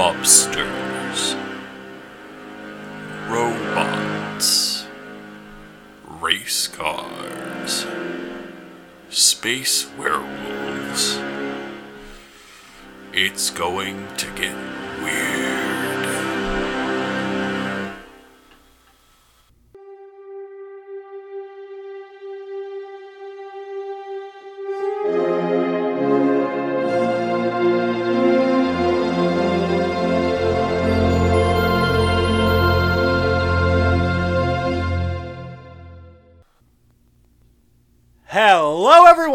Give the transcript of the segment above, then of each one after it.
mobsters, robots, race cars, space werewolves. It's going to get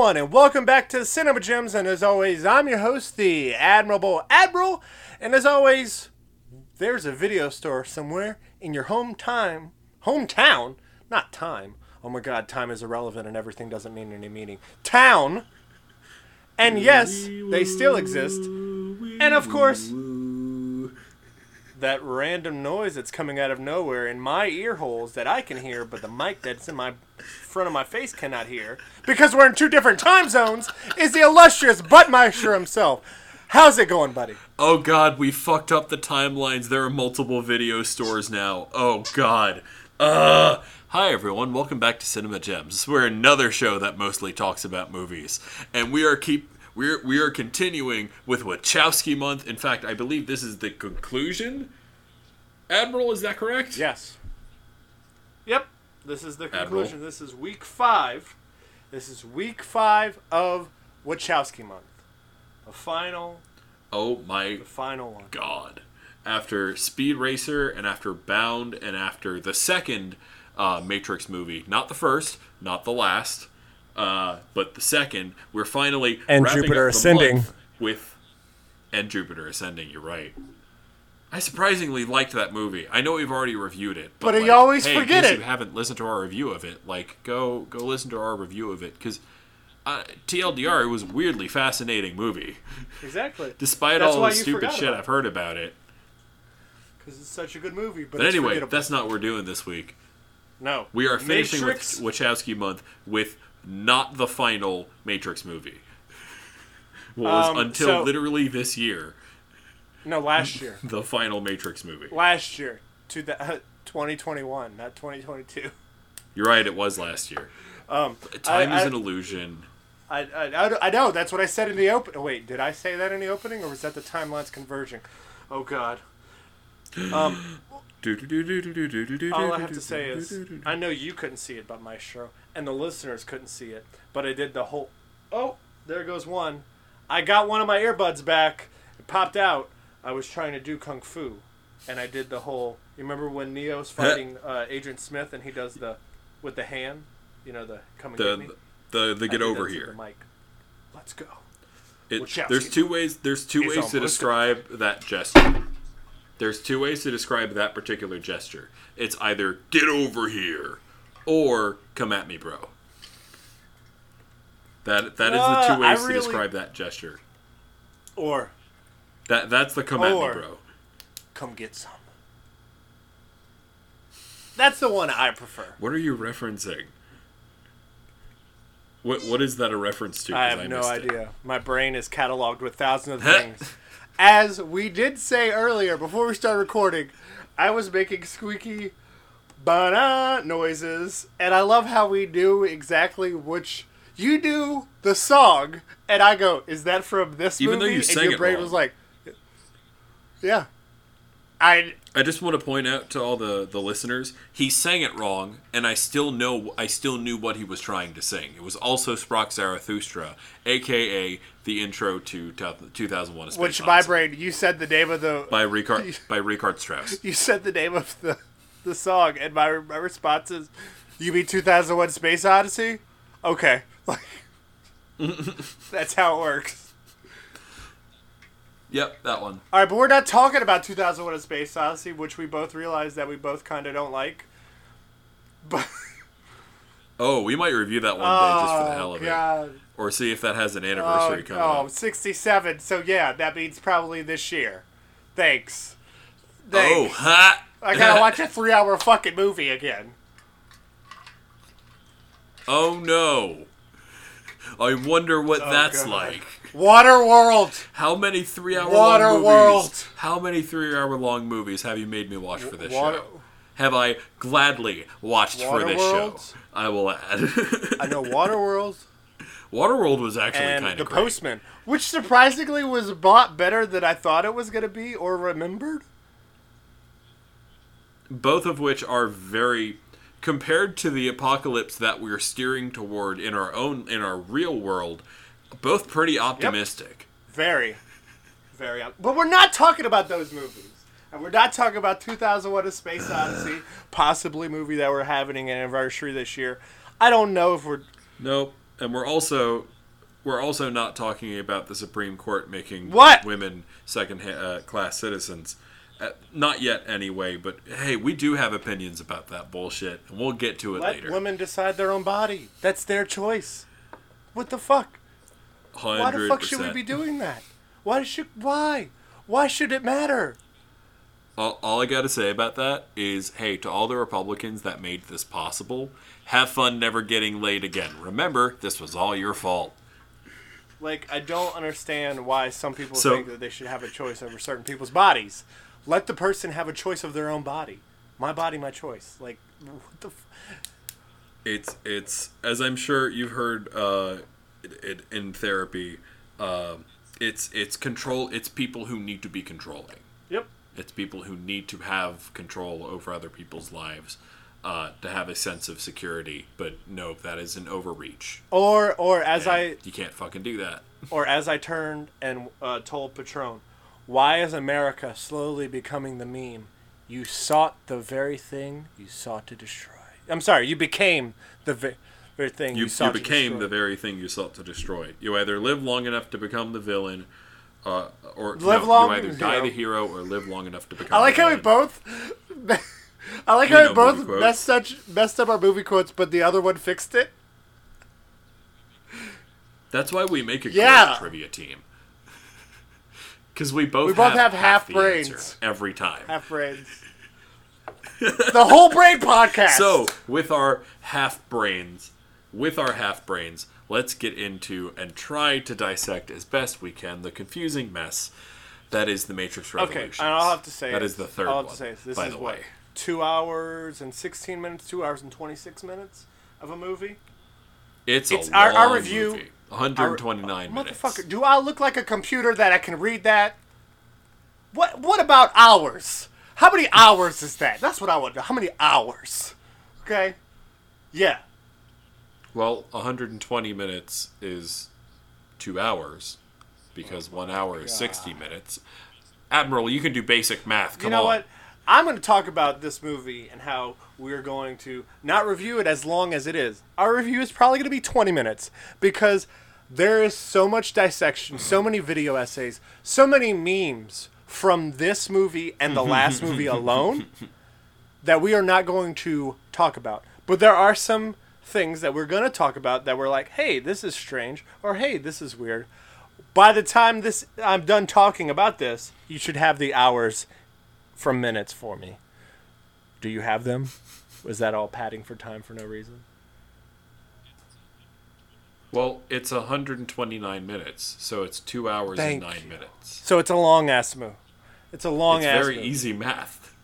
everyone, and welcome back to Cinema Gems. And as always, I'm your host, the Admirable Admiral. And as always, there's a video store somewhere in your hometown, hometown, not time. Oh my God, time is irrelevant and everything doesn't mean any meaning. Town. And yes, they still exist. And of course, that random noise that's coming out of nowhere in my ear holes that I can hear, but the mic that's in my front of my face cannot hear because we're in two different time zones is the illustrious Buttmeister himself. How's it going, buddy? Oh god, we fucked up the timelines. There are multiple video stores now. Oh god. Uh Hi everyone, welcome back to Cinema Gems. We're another show that mostly talks about movies. And we are keep we're we are continuing with Wachowski month. In fact, I believe this is the conclusion. Admiral, is that correct? Yes. Yep. This is the Admiral. conclusion. This is week five. This is week five of Wachowski month. The final, Oh my the final one. god. After Speed Racer and after Bound and after the second uh, Matrix movie, not the first, not the last, uh, but the second, we're finally And wrapping Jupiter up the Ascending. month with and Jupiter Ascending. You're right. I surprisingly liked that movie. I know we've already reviewed it, But you like, always hey, forget case it. You haven't listened to our review of it. Like, go go listen to our review of it because uh, TLDR, it was a weirdly fascinating movie. Exactly. Despite That's all the stupid shit I've heard about it. Because it's such a good movie. But, But it's anyway, forgettable. that's not what we're doing this week. no. We are finishing Matrix, with Wachowski month with not the final Matrix movie. Was Um, until so- literally this year No, last year. the final Matrix movie. last year. To the, uh, 2021, not 2022. You're right, it was last year. Um, Time I, is I, an illusion. I, I, I, I know. That's what I said in the open. Wait, did I say that in the opening, or was that the timelines converging? Oh God. Um, all I have to say is, I know you couldn't see it, but my Maestro, and the listeners couldn't see it, but I did the whole. Oh, there goes one. I got one of my earbuds back. It popped out. I was trying to do kung fu, and I did the whole. You remember when Neo's fighting uh, Agent Smith, and he does the with the hand. You know the come and get me. the the the get over here. the mic. Let's go. It, there's two ways. There's two ways to describe that gesture. There's two ways to describe that particular gesture. It's either "get over here" or "come at me, bro." That that is Uh, the two I ways to describe that gesture. Or That that's the "come at me, bro." come get some. That's the one I prefer. What are you referencing? What what is that a reference to? I have no missed it. idea. My brain is cataloged with thousands of things. As we did say earlier before we started recording, I was making squeaky ba noises, and I love how we do exactly which you do the song, and I go, "Is that from this Even though you and sang your it brain wrong. was like, "Yeah." I I just want to point out to all the, the listeners, he sang it wrong, and I still know I still knew what he was trying to sing. It was also Sprach Zarathustra, aka the intro to 2001: A Space which my brain, you said the name of the by Richard by Richard Strauss. you said the name of the the song, and my my response is, "You mean 2001: Space Odyssey?" Okay, like that's how it works. Yep, that one. All right, but we're not talking about 2001: A Space Odyssey, which we both realize that we both kind of don't like. But Oh, we might review that one day just for the hell oh of it, oh, god, or see if that has an oh, anniversary coming oh, up. 67. So yeah, that means probably this year. Thanks. Oh, Thanks. ha! I gotta watch a three-hour fucking movie again. Oh no! I wonder what Oh, that's God. like. Water World. How many three-hour Water long movies World. How many three-hour-long movies have you made me watch for this Water- show? Have I gladly watched for this show? I will add. I know Waterworld Waterworld was actually and kind The of great. Postman, which surprisingly was a lot better than I thought it was going to be or remembered. Both of which are very compared to the apocalypse that we're steering toward in our own in our real world both pretty optimistic Very, very. up- But we're not talking about those movies. And we're not talking about 2001: A Space Odyssey, possibly movie that we're having an anniversary this year. I don't know if we're. nope and we're also we're also not talking about the supreme court making What? women second uh, class citizens uh, not yet anyway but hey we do have opinions about that bullshit and we'll get to it Let later women decide their own body. That's their choice. What the fuck? 100%. Why the fuck should we be doing that? Why should why? Why should it matter? All, all I got to say about that is, hey, to all the Republicans that made this possible, have fun never getting laid again. Remember, this was all your fault. Like I don't understand why some people So- think that they should have a choice over certain people's bodies. Let the person have a choice of their own body. My body, my choice. Like what the f- It's it's as I'm sure you've heard uh, it, it, in therapy. Uh, it's it's control. It's people who need to be controlling. Yep. It's people who need to have control over other people's lives uh, to have a sense of security. But no, that is an overreach. Or or as And I you can't fucking do that. or as I turned and uh, told Patron, why is America slowly becoming the meme? You sought the very thing you sought to destroy. I'm sorry, you became the ve- very thing you, you, you sought to became destroy. the very thing you sought to destroy. You either live long enough to become the villain, uh, or Live no, long- you either die the hero or live long enough to become. I like the how we both. I like We how know we both messed such messed up our movie quotes, but the other one fixed it. That's why we make a Yeah. great trivia team. Because we both We both have, half the brains. every time. Half brains. the whole brain podcast. So with our half brains, with our half brains, let's get into and try to dissect as best we can the confusing mess that is the Matrix Revolution. okay, and I'll have to say that is the third I'll have one. to say this by is the what way. two hours and sixteen minutes, two hours and twenty six minutes of a movie. It's, It's a our- our review- movie. 129 minutes. Motherfucker, do I look like a computer that I can read that? What What about hours? How many hours is that? That's what I want to know. How many hours? Okay. Yeah. Well, 120 minutes is two hours, because one oh hour is 60 minutes. Admiral, you can do basic math. Come you know on. what? I'm going to talk about this movie and how we're going to not review it as long as it is. Our review is probably going to be 20 minutes because there is so much dissection, so many video essays, so many memes from this movie and the last movie alone that we are not going to talk about. But there are some things that we're going to talk about that we're like, "Hey, this is strange," or "Hey, this is weird." By the time this I'm done talking about this, you should have the hours from minutes for me. Do you have them? Was that all padding for time for no reason? Well, it's 129 minutes, so it's two hours Thank and nine you. minutes. So it's a long ass move. It's a long It's ass. very movie. easy math.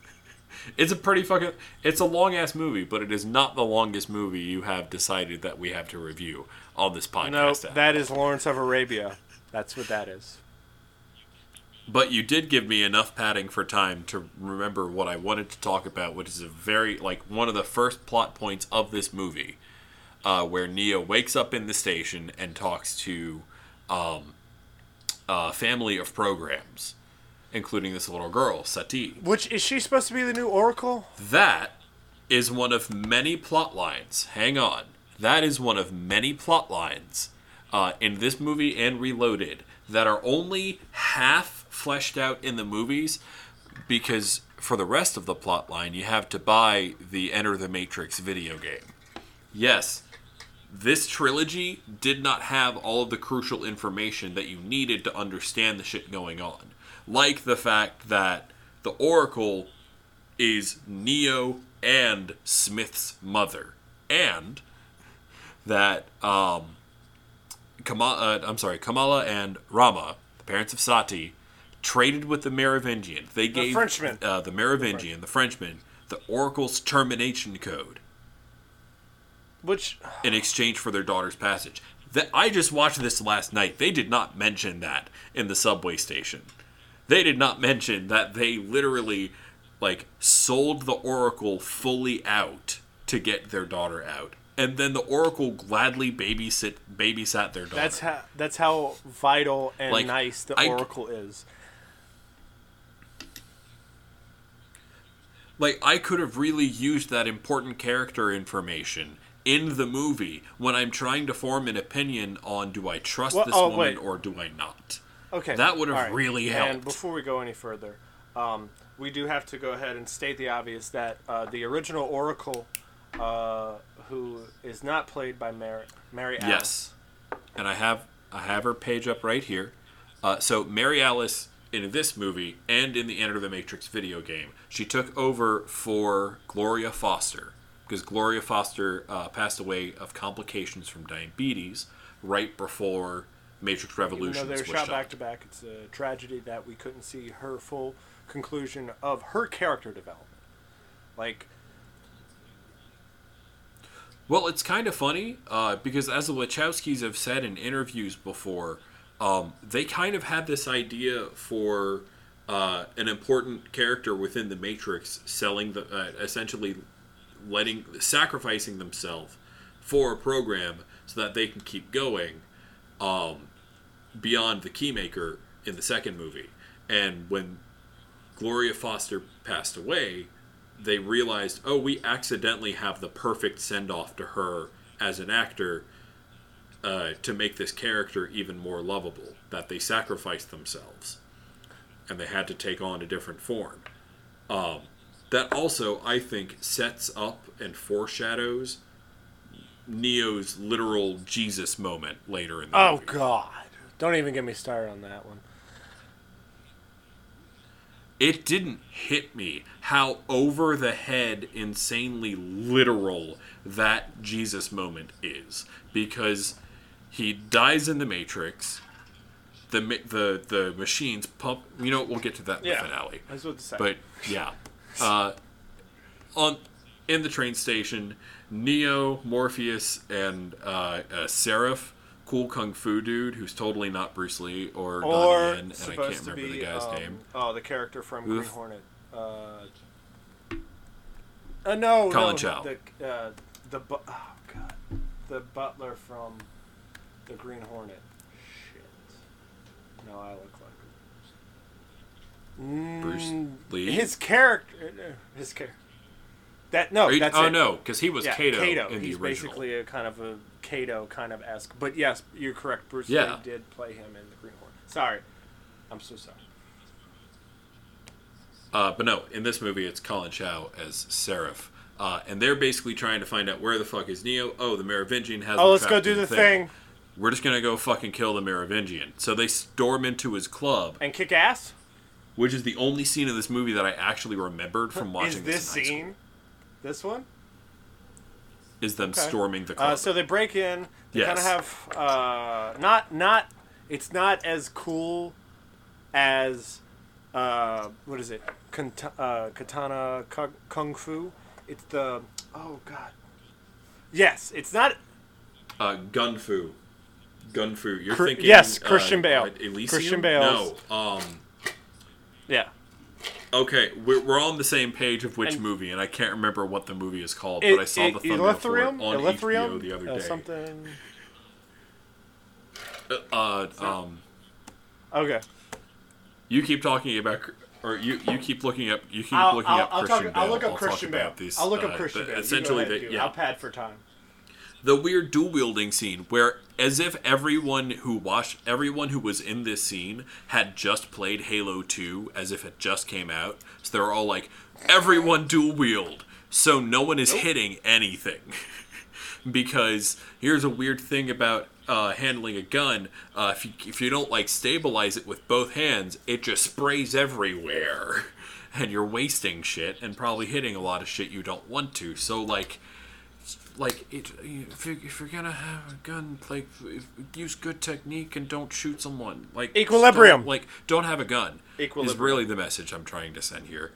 It's a pretty fucking. It's a long ass movie, but it is not the longest movie you have decided that we have to review on this podcast. No, at. that is Lawrence of Arabia. That's what that is. But you did give me enough padding for time to remember what I wanted to talk about, which is a very like one of the first plot points of this movie, uh, where Neo wakes up in the station and talks to um, a family of programs, including this little girl, Sati. Which is she supposed to be the new Oracle? That is one of many plot lines. Hang on. That is one of many plot lines uh, in this movie and Reloaded that are only half fleshed out in the movies because for the rest of the plot line, you have to buy the Enter the Matrix video game. Yes, this trilogy did not have all of the crucial information that you needed to understand the shit going on. Like the fact that the Oracle is Neo and Smith's mother, and that um, Kamala, uh, I'm sorry, Kamala and Rama, the parents of Sati, traded with the Merovingian. They gave Frenchman. uh, the Merovingian, the Frenchman, the Oracle's termination code Which in exchange for their daughter's passage. That I just watched this last night. They did not mention that in the subway station. They did not mention that they literally like sold the Oracle fully out to get their daughter out. And then the Oracle gladly babysit babysat their daughter. that's how that's how vital and Like, nice the I- Oracle is. Like I could have really used that important character information in the movie when I'm trying to form an opinion on do I trust Well, this oh, woman wait. or do I not. Okay. That would have right. really helped. And before we go any further, um, we do have to go ahead and state the obvious that uh, the original Oracle, uh, who is not played by Mary, Mary Alice. Yes, and I have I have her page up right here. Uh, so Mary Alice in this movie and in the Enter the Matrix video game, she took over for Gloria Foster because Gloria Foster uh, passed away of complications from diabetes right before Matrix Even though Revolutions they were was shot shot. back to back, it's a tragedy that we couldn't see her full conclusion of her character development. Like, Well, it's kind of funny uh, because, as the Wachowskis have said in interviews before, um, they kind of had this idea for uh, an important character within the Matrix selling the uh, essentially letting sacrificing themselves for a program so that they can keep going um, beyond the Keymaker in the second movie. And when Gloria Foster passed away, they realized, oh, we accidentally have the perfect send off to her as an actor uh, to make this character even more lovable. That they sacrificed themselves and they had to take on a different form. Um, that also, I think, sets up and foreshadows Neo's literal Jesus moment later in the oh movie. Oh, God! Don't even get me started on that one. it didn't hit me how over the head insanely literal that Jesus moment is because he dies in the matrix the the the machines pump you know we'll get to that in Yeah. the finale I was about to say. but yeah uh, on in the train station neo morpheus and uh, uh, seraph cool kung fu dude who's totally not bruce lee or, or Donnie Yen, and i can't remember be the guy's um, name Oh, the character from Oof. Green Hornet. Uh, uh no, Colin no, Chow. The uh, the oh god, the butler from the Green Hornet. Shit. No, I look like him. Bruce Mm, Lee? His character. uh, His character. That no, you- that's oh it. no because he was Yeah, kato, in He's the original basically a kind of a Kato kind of esque. But yes, you're correct. Bruce Yeah. Lee did play him in the Green Hornet. Sorry, I'm so sorry. Uh, but no, in this movie, it's Collin Chou as Seraph. Uh, and they're basically trying to find out where the fuck is Neo. Oh, the Merovingian has. Oh, let's go do in the thing We're just gonna go fucking kill the Merovingian. So they storm into his club, and kick ass. which is the only scene in this movie that I actually remembered from watching. Is this this scene? This one? is them Okay. storming the club. Uh, so they break in. They Yes. kind of have uh, not not. It's not as cool as uh, what is it? Uh, katana kung, kung fu. It's the oh god. Yes, it's not. uh, Gunfu, Gunfu. You're Cr- thinking yes, uh, Christian Bale. uh, Elysium? Christian Bale. No. Um. Yeah, Okay, we're, we're all on the same page of which And- movie, and I can't remember what the movie is called, it, but I saw it, the thumbnail for it on Elithrium? HBO the other Uh, day. something. Uh, um, Okay. you keep talking about, or you you keep looking up, you keep I'll, looking I'll, up I'll, Christian talk, Bale. I'll look up talk Christian Bale. these, I'll look up uh, Christian the- Bale. You go Essentially, ahead, the, yeah, I'll pad for time. The weird dual wielding scene where as if everyone who watched everyone who was in this scene had just played Halo 2 as if it just came out. So they're all like everyone dual wield. So no one is hitting anything. because here's a weird thing about uh, handling a gun. Uh, if you if you don't like stabilize it with both hands, it just sprays everywhere. And you're wasting shit and probably hitting a lot of shit you don't want to. So like like it, if, you, if you're gonna have a gun, like if, use good technique and don't shoot someone. Like Equilibrium. don't- like don't have a gun. equilibrium. Is really the message I'm trying to send here.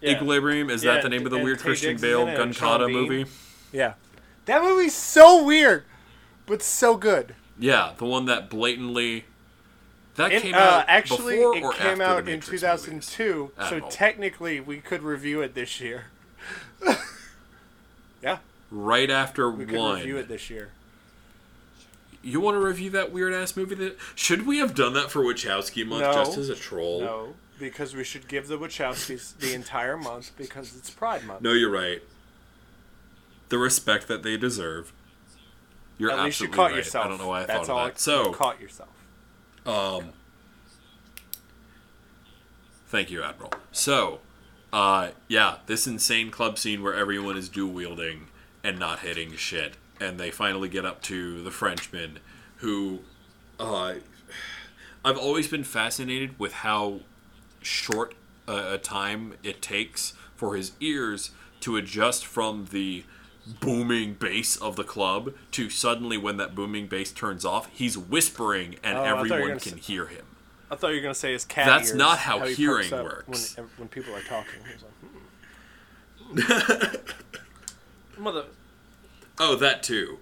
Yeah. Equilibrium is Yeah, that the name of the and weird Tay Christian Diggs Bale in gun kata movie? Yeah. That movie's so weird, but so good. Yeah, the one that blatantly that It, came uh, out actually, before it or came after out the in 2002, movies? so technically we could review it this year. yeah, right after we one. review it this year. You want to review that weird ass movie? That should we have done that for Wachowski month No. just as a troll? No, because we should give the Wachowskis the entire month because it's Pride Month. No, you're right. The respect that they deserve. You're At least you absolutely caught right. yourself. I don't know why I That's thought all. of that. So, you caught yourself. um, thank you, Admiral. So, uh, yeah, this insane club scene where everyone is dual wielding and not hitting shit, and they finally get up to the Frenchman, who, uh, I've always been fascinated with how short a, a time it takes for his ears to adjust from the booming bass of the club to suddenly when that booming bass turns off he's whispering and Oh, I thought you were everyone can say- hear him I thought you were gonna say his cat. That's ears, not how he hearing works. When, when people are talking, he's like, hmm. "Mother." oh that too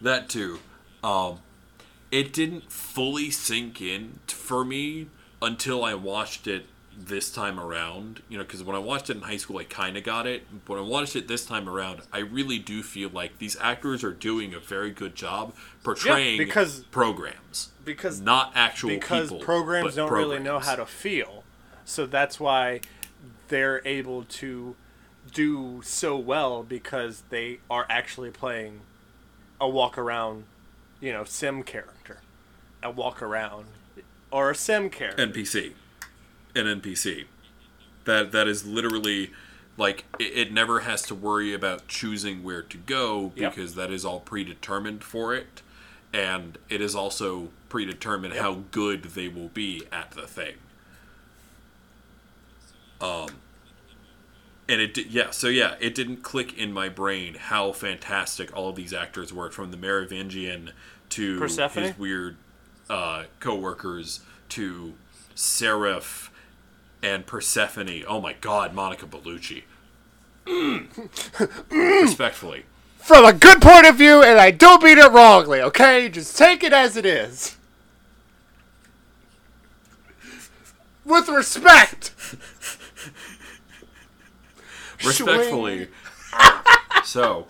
that too um it didn't fully sink in t- for me until i watched it this time around you know because when i watched it in high school i kind of got it but when i watched it this time around i really do feel like these actors are doing a very good job portraying because- programs Because not actual people. because people programs don't really know how to feel, so that's why they're able to do so well because they are actually playing a walk around, you know, sim character, a walk around, or a sim character. NPC, an NPC. That that is literally like it, it never has to worry about choosing where to go Yep. because that is all predetermined for it, and it is also predetermined how good they will be at the thing. Um. And it did, yeah, so yeah, it didn't click in my brain how fantastic all of these actors were, from the Merovingian to Persephone? his weird uh, co-workers to Seraph and Persephone. Oh my God, Monica Bellucci. Respectfully, From a good point of view, and I don't mean it wrongly. Okay, just take it as it is. With respect. Respectfully. so,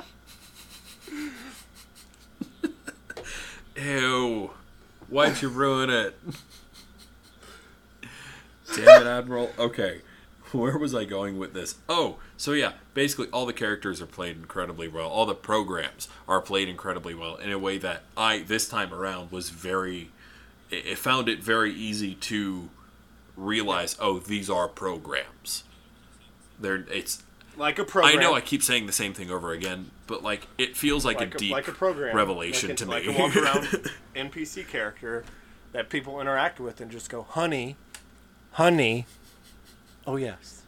ew, why'd you ruin it? Damn it, Admiral. Okay, where was I going with this? Oh, so yeah, basically all the characters are played incredibly well. All the programs are played incredibly well in a way that I this time around was very. It found it very easy to realize. Oh, these are programs. They're it's Like a program. I know I keep saying the same thing over again, but like it feels like, like a deep like a program revelation like a, to like me. a walk around NPC character that people interact with and just go, "Honey, honey, oh yes,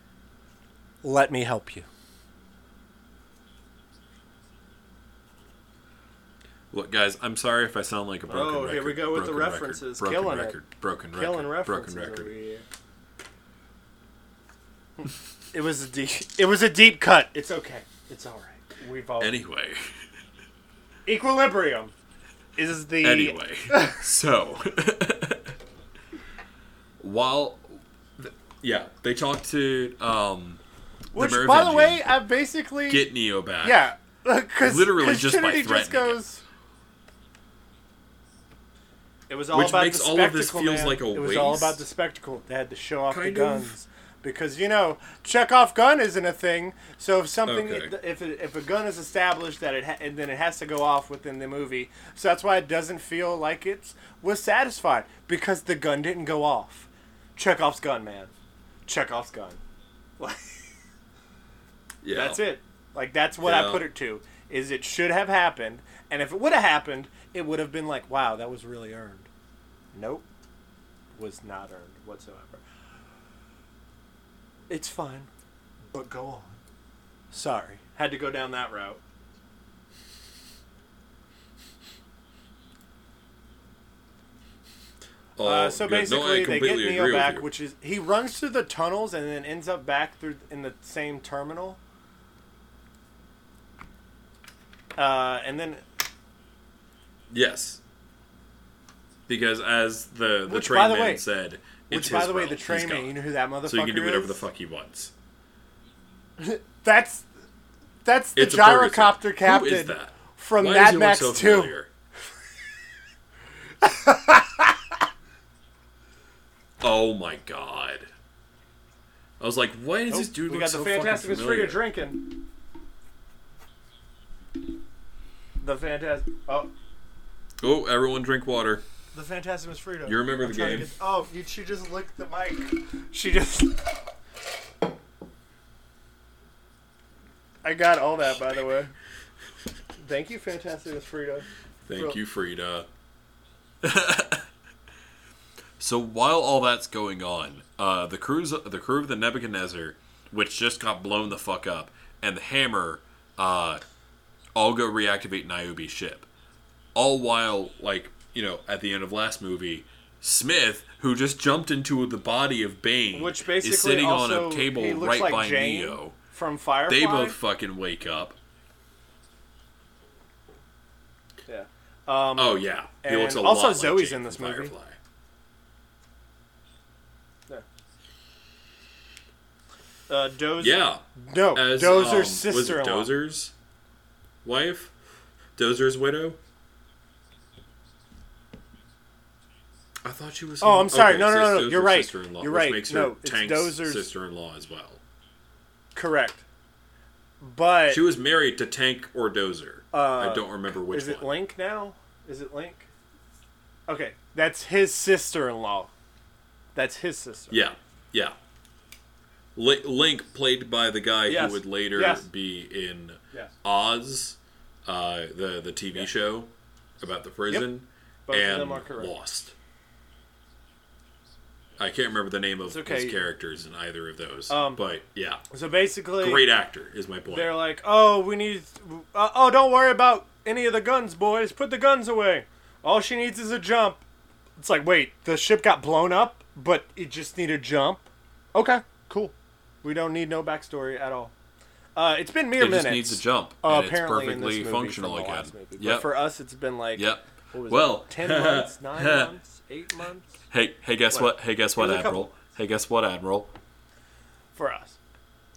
let me help you." Look, guys, I'm sorry if I sound like a broken Oh, record. here we go with the references. Record, broken Killing it. record. Broken record. Killing references Broken record. it was a deep. It was a deep cut. It's okay. It's all right. We've all Anyway, equilibrium is the anyway, so while th- yeah, they talked to um Which, the by the Merovingian, way, I basically get Neo back. Yeah, because Literally just by Trinity just threatening it. goes. It was all Which about makes the all of this spectacle, feels man. like a It was all waste. about the spectacle. They had to show off Kind the of. guns because you know Chekhov gun isn't a thing. So if something, Okay. if it, if a gun is established, that it ha- and then it has to go off within the movie. So that's why it doesn't feel like it was satisfied because the gun didn't go off. Chekhov's gun, man. Chekhov's gun. Like. yeah. That's it. Like that's what I put it to. Is it should have happened, and if it would have happened, it would have been like, wow, that was really earned. Nope, was not earned whatsoever. It's fine, but go on. Sorry, had to go down that route. Oh, Uh, so good. No, I basically, they get Neo back, which is he runs through the tunnels and then ends up back through in the same terminal. Uh, and then, Yes. Because as the the Which, train man way- said, it's which by the way, the train man, you know who that motherfucker so he can do whatever is? the fuck he wants. That's that's the It's gyrocopter captain is that? from Why Mad Max so 2. oh my god! I was like, why does Oh, this dude we look got so the fucking Fantastic familiar? Frida drinking. The Fantastic. Oh, Oh, everyone drink water. The Fantastic Miss Frida. You remember the game? get- oh, you, she just licked the mic. She just. I got all that, by the way. Thank you, Fantastic Miss Frida. Thank Real- you, Frida. so while all that's going on, uh, the crews, the crew of the Nebuchadnezzar, which just got blown the fuck up, and the Hammer, uh, all go reactivate Niobe's ship. All while, like you know, at the end of last movie, Smith, who just jumped into the body of Bane, Which basically is sitting also, on a table right like by Jane Neo. from Firefly. They both fucking wake up. Yeah. Um, Oh yeah, he And looks a also lot like Zoe's Jane in this movie. Firefly. uh, Dozer. Yeah, No, as Dozer's um, was it sister-in-law. Dozer's wife, Dozer's widow. I thought she was. Oh, I'm sorry. Okay, No, no, no, no. You're right. You're which right. Makes her No, it's Tank's Dozer's- sister-in-law as well. Correct. But She was married to Tank or Dozer. Uh, I don't remember which one. is it one. Link now? Is it Link? Okay, that's his sister-in-law. That's his sister. Yeah, yeah. Li- Link, played by the guy Yes. who would later Yes. be in Yes. Oz, uh, the the TV show about the prison, Both of and them are correct. Lost. I can't remember the name of okay. his characters in either of those, Um, but yeah, So basically, great actor is my point. they're like, "Oh, we need. Uh, oh, don't worry about any of the guns, boys. Put the guns away. All she needs is a jump." It's like, wait, the ship got blown up, but it just needed a jump. Okay, cool. We don't need no backstory at all. Uh, it's been mere it minutes. just needs a jump, Uh, and it's apparently in this perfectly functional again. last movie. But for us, it's been like yep. what was Well, it, ten months, nine months, eight months Hey, hey, guess What? what? Hey, guess what, a Admiral? Hey, guess what, Admiral? for us.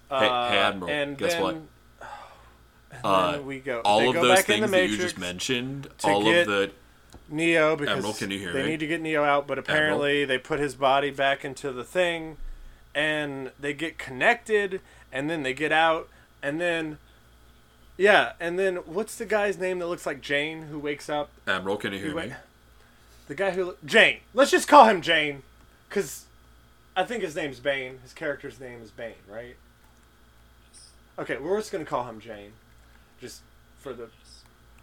Hey, hey, Uh, Admiral. And guess then, what? And Uh, then we go. All they of go those things that you just mentioned, to all get- of the Neo because Admiral, can you hear they me? need to get Neo out, but apparently they put his body back into the thing, and they get connected, and then they get out, and then. Yeah, and then what's the guy's name that looks like Jane who wakes up? Admiral, can you hear Who me? wa- The guy who Jane. Let's just call him Jane, because I think his name's Bane. His character's name is Bane, right? Okay, we're just gonna call him Jane, just for the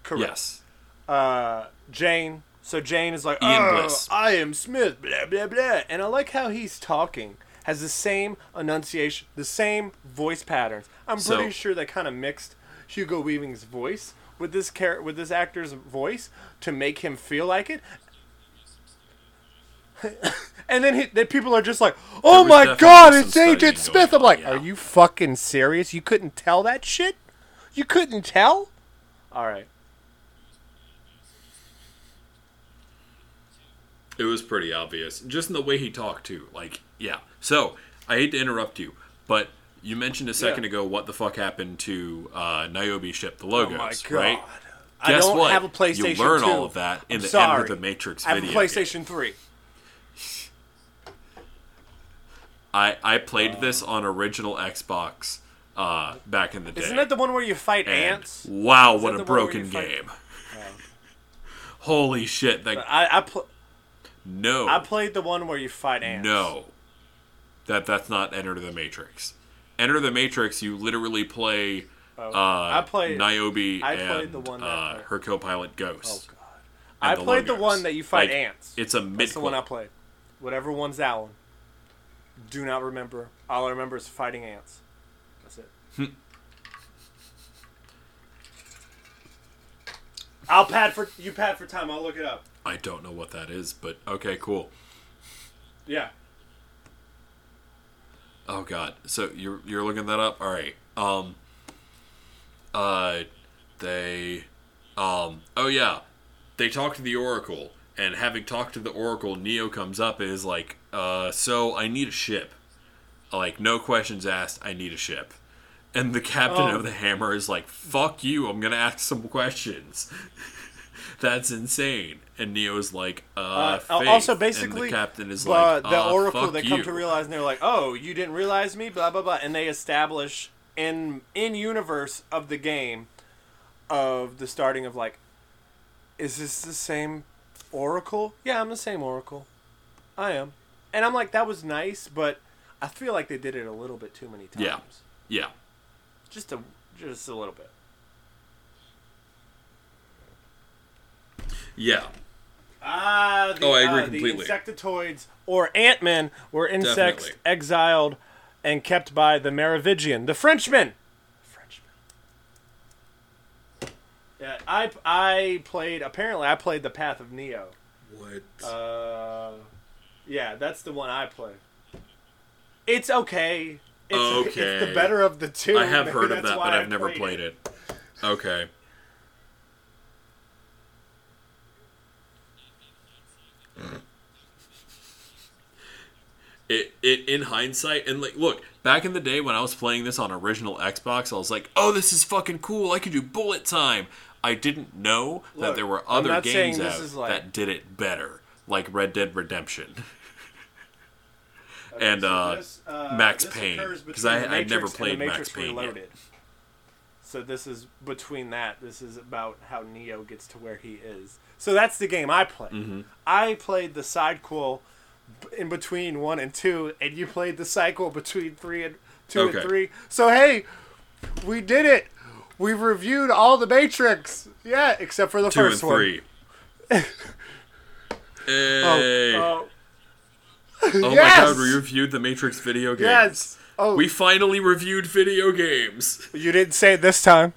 correct. Yes. Uh, Jane. So Jane is like, Ian oh, Bliss. I am Smith, blah blah blah, and I like how he's talking. Has the same enunciation, the same voice patterns. I'm So- pretty sure they kind of mixed Hugo Weaving's voice with this char- with this actor's voice to make him feel like it. and then he, then people are just like, "Oh my God, it's Agent Smith!" I'm like, on, yeah. "Are you fucking serious? You couldn't tell that shit? You couldn't tell?" All right. It was pretty obvious, just in the way he talked too. Like, yeah. So I hate to interrupt you, but you mentioned a second Yeah. ago what the fuck happened to uh, Niobe ship, the Oh logos, my god. right? I don't what? have a PlayStation You learn 2. all of that in I'm the sorry. Enter the Matrix video. I have a video. game. PlayStation 3. I I played this on original Xbox uh, back in the day. Isn't that the one where you fight And ants? Wow, Is what a the one where broken fight- game! Holy shit! That I I, pl- no, I played the one where you fight ants. no, that that's not Enter the Matrix. Enter the Matrix, you literally play Oh, uh, I played. Niobe I and played the one that- uh, her co-pilot Ghost. Oh god. I and the played the one that you fight Like, ants. It's a mid. That's the one I played. Whatever one's that one. Do not remember. All I remember is fighting ants. That's it. I'll pad for you. Pad for time. I'll look it up. I don't know what that is, but okay, cool. Yeah. Oh God. So you're you're looking that up? All right. Um. Uh, they. Um. Oh yeah. They talk to the oracle, and having talked to the oracle, Neo comes up and is like, "Uh so I need a ship." Like no questions asked, I need a ship. And the captain Oh. of the hammer is like, "Fuck you. I'm going to ask some questions." That's insane. And Neo's like, uh, Uh, also, and basically, the captain is uh, like, the "Uh, Oracle. They come you." to realize, and they're like, "Oh, you didn't realize me." Blah blah blah, and they establish in in universe of the game of the starting of like, is this the same Oracle? Yeah, I'm the same Oracle. I am, and I'm like, that was nice, but I feel like they did it a little bit too many times. Yeah. Yeah. just a just a little bit. Yeah. Ah, the, Oh, I agree uh, the completely. insectoids or Ant-Men were insects Definitely. exiled and kept by the Merovingian, the. Frenchman. Yeah, I I played. Apparently, I played the Path of Neo. What? Uh, yeah, that's the one I play. It's okay. It's, it's Okay. the better of the two. I have Maybe heard of that, but I I've never played it. Okay. It, it in hindsight and like look back in the day when I was playing this on original Xbox I was like oh this is fucking cool I could do bullet time I didn't know that there were other games out like- that did it better like Red Dead Redemption Okay, and so uh, this, uh, Max Payne, because I- I'd never played Max Payne yet. So this is between that. This is about how Neo gets to where he is. So that's the game I played. Mm-hmm. I played the side quel b- in between one and two, and you played the cycle between three and two Okay. and three. So hey, we did it. We reviewed all the Matrix. Yeah, except for the two and first one. three. hey. Oh, Oh my Yes! god, we reviewed the Matrix video games. yes. Oh, We finally reviewed video games. you didn't say it this time.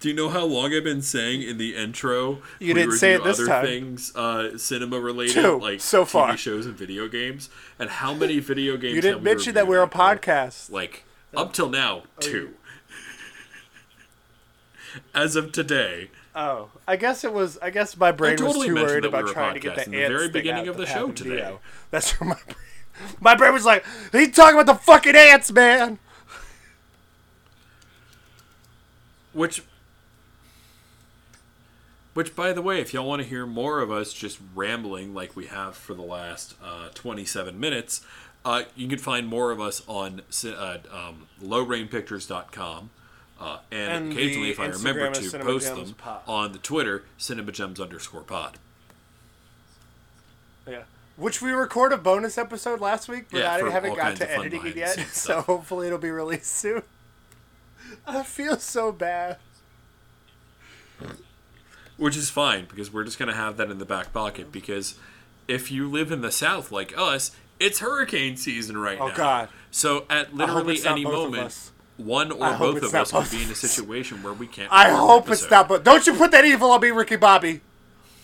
Do you know how long I've been saying in the intro? You we didn't say it this other time. things, uh, cinema related, Two, like so TV far. shows and video games, and how many video games? You didn't have we mention that we're a podcast. Like up till now, two. As of today, Oh, I guess it was. I guess my brain totally was too worried we about were trying to get the in the very beginning of the show today. That's where my brain. My brain was like, he's talking about the fucking ants, man. Which, which, by the way, if y'all want to hear more of us just rambling like we have for the last uh, 27 minutes, uh, you can find more of us on uh, um, lowrainpictures.com. Uh, and, And occasionally, if I remember Instagram to post them Pod. on the Twitter, cinemagems underscore pod. Yeah. Which we recorded a bonus episode last week, but Yeah, I haven't got to editing it yet. So hopefully it'll be released soon. I feel so bad. Which is fine because we're just going to have that in the back pocket because if you live in the South like us, it's hurricane season right Oh, now. Oh, God. So at literally any moment. One or I both of us could be in a situation where we can't. I hope it's not. But don't you put that evil on me, Ricky Bobby.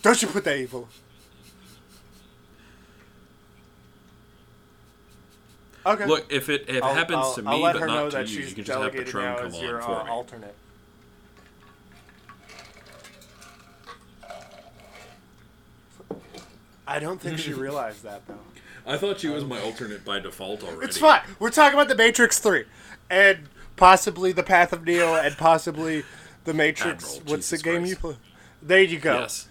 Don't you put that evil. Okay. Look, if it if it happens I'll- to I'll me but not to you, you can just have Patron come on your for uh, me. alternate. I don't think she realized that though. I thought she was my alternate by default already. It's fine. We're talking about the Matrix Three, and possibly the Path of Neo, and possibly the Matrix. Admiral, What's the game Christ. you play? There you go. Yes.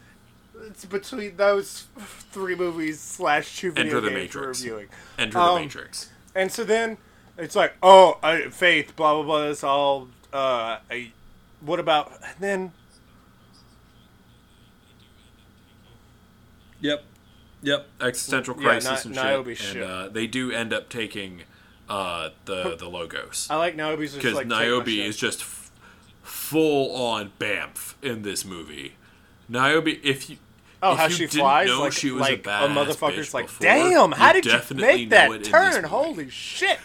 It's between those three movies slash two video Enter the games we're Matrix. reviewing. Enter Um, the Matrix. And so then it's like, oh, I, faith, blah blah blah. It's all. Uh, I, what about and then? Yep. Yep. Existential Yeah, crisis Ni- and Niobe shit. shit. And uh, they do end up taking uh, the the logos. I like Niobe's because like Niobe is just f- full on Bamf in this movie. Niobe, if you Oh, if how you she didn't flies know like she was like a, badass motherfucker's like, before, damn! How did you make that it in this turn? Holy shit!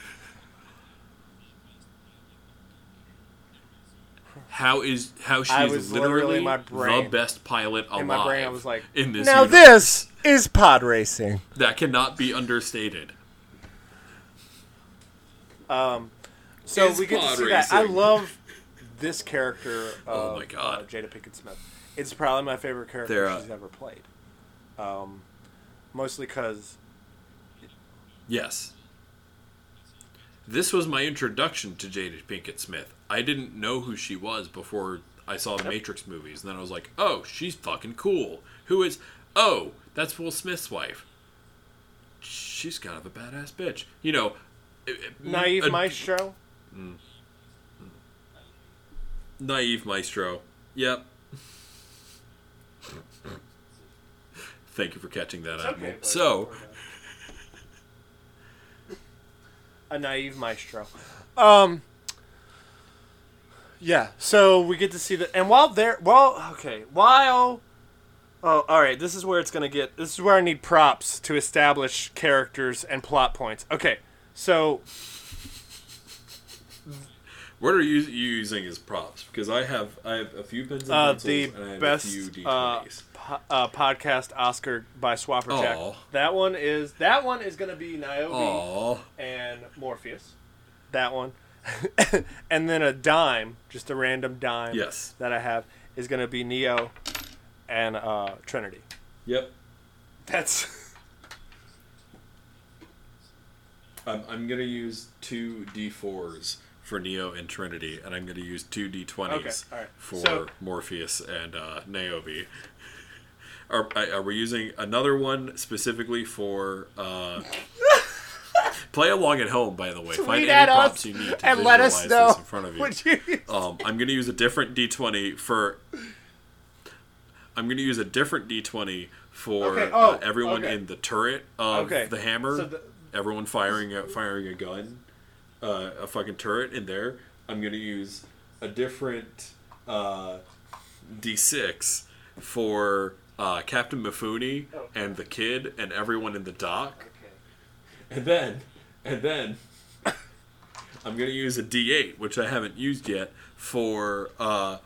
How is how she is literally literally in my the best pilot alive? In my brain, I was like, in this now universe. this is pod racing. that cannot be understated. So Is we get to pod see that. I love this character. Of, Oh my God. uh, Jada Pinkett Smith. It's probably my favorite character uh, she's ever played. Um, mostly because Yes. This was my introduction to Jada Pinkett Smith. I didn't know who she was before I saw the Matrix movies, and then I was like, "Oh, she's fucking cool." Who is? Oh, that's Will Smith's wife. She's kind of a badass bitch. You know, it- it- naive a- maestro. Naive maestro. Yep. Thank you for catching that, Admiral. bud. So, a naive maestro. Um. Yeah, so we get to see that, and while they're well, okay, while oh, all right, this is where it's gonna get. This is where I need props to establish characters and plot points. Okay, so what are you, you using as props? Because I have I have a few pens and uh, pencils, the and I have best a few uh, d20s. po- uh, podcast Oscar by Swapper Jack. That one is that one is gonna be Niobe Aww. and Morpheus. That one, and then a dime, just a random dime. Yes. that I have is going to be Neo and uh, Trinity. Yep. That's I'm, I'm gonna use two d4s for Neo and Trinity, and I'm gonna use two d20s Okay, alright. for So- Morpheus and uh, Niobe. Are, are we using another one specifically for? Uh, play along at home, by the way. Find tweet any at props you need to and let us know in front of you. you. Um, I'm going to use a different D20 for. I'm going to use a different D20 for Okay, oh, uh, everyone okay. in the turret of Okay, the hammer. so the- everyone firing a, firing a gun, uh, a fucking turret in there. I'm going to use a different uh, D6 for uh, Captain Mifune Oh. and the kid and everyone in the dock. And then, and then, I'm gonna use a D8, which I haven't used yet, for uh,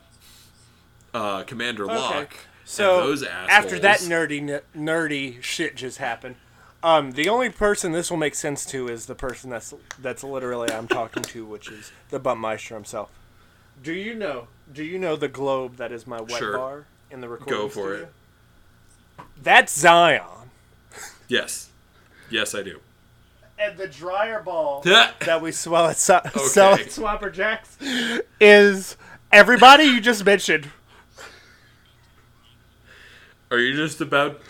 uh, Commander Locke. Okay. So those after that nerdy nerdy shit just happened, um, the only person this will make sense to is the person that's that's literally I'm talking to, which is the Buttmeister himself. Do you know? Do you know the globe that is my wet Sure. bar in the recording Go for studio? it. That's Zion. yes, yes, I do. And the dryer ball that we swell at, so- sell Okay. at Swapper Jacks is everybody you just mentioned. Are you just about?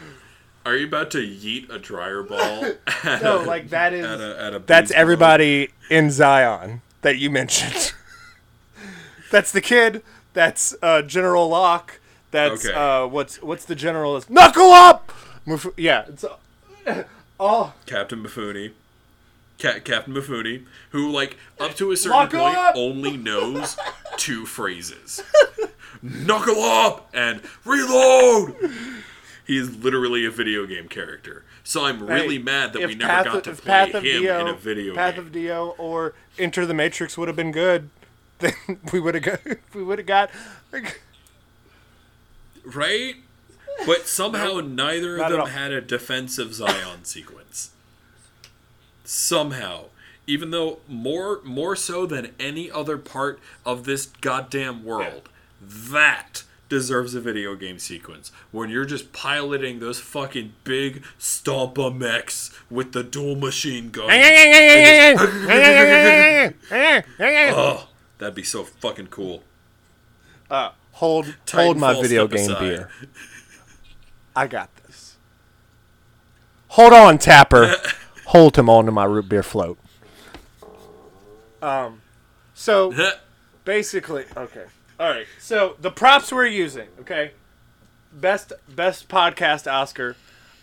Are you about to yeet a dryer ball? No, a, like that is at a, at a that's bee's everybody in Zion that you mentioned. that's the kid. That's uh, General Locke. That's Okay. uh, what's what's the general is knuckle up. Muf- yeah, it's uh, all. Captain Mifune. Ca- Captain Mifune, who like up to a certain Lock point up! only knows two phrases: "Knuckle up" and "Reload." He is literally a video game character. So I'm really Hey, mad that we never Path got of- to play Path him Neo, in a video game. Path game. of Neo or Enter the Matrix would have been good. Then we would have got we would have got. right? But somehow neither of them had a defensive Zion sequence. Somehow. Even though more more so than any other part of this goddamn world, that deserves a video game sequence. When you're just piloting those fucking big stompa mechs with the dual machine gun. oh, that'd be so fucking cool. Uh, hold hold my video game aside. beer. I got this. Hold on, Tapper. hold him onto my root beer float. Um, so basically, okay, all right. So the props we're using, okay, best best podcast Oscar.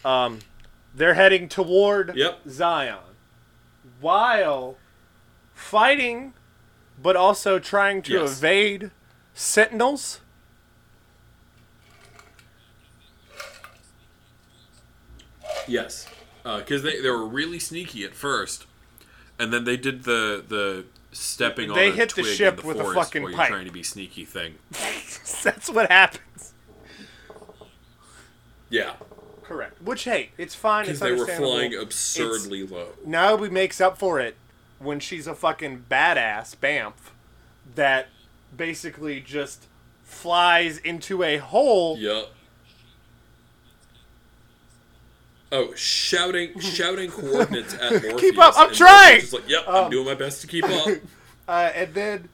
Um, they're heading toward Yep. Zion, while fighting, but also trying to Yes. evade Sentinels. Yes, because they, they were really sneaky at first, and then they did the the stepping on They a hit the ship the with a fucking while pipe. trying to be sneaky thing. That's what happens. Yeah, Correct. Which hey, it's fine. because It's they were flying absurdly low. Now, Niobe makes up for it when she's a fucking badass Bamf that basically just flies into a hole. Yup. Oh, shouting, shouting coordinates at Morpheus. Keep up, I'm trying! Is like, yep, I'm doing my best to keep up. Uh, and then,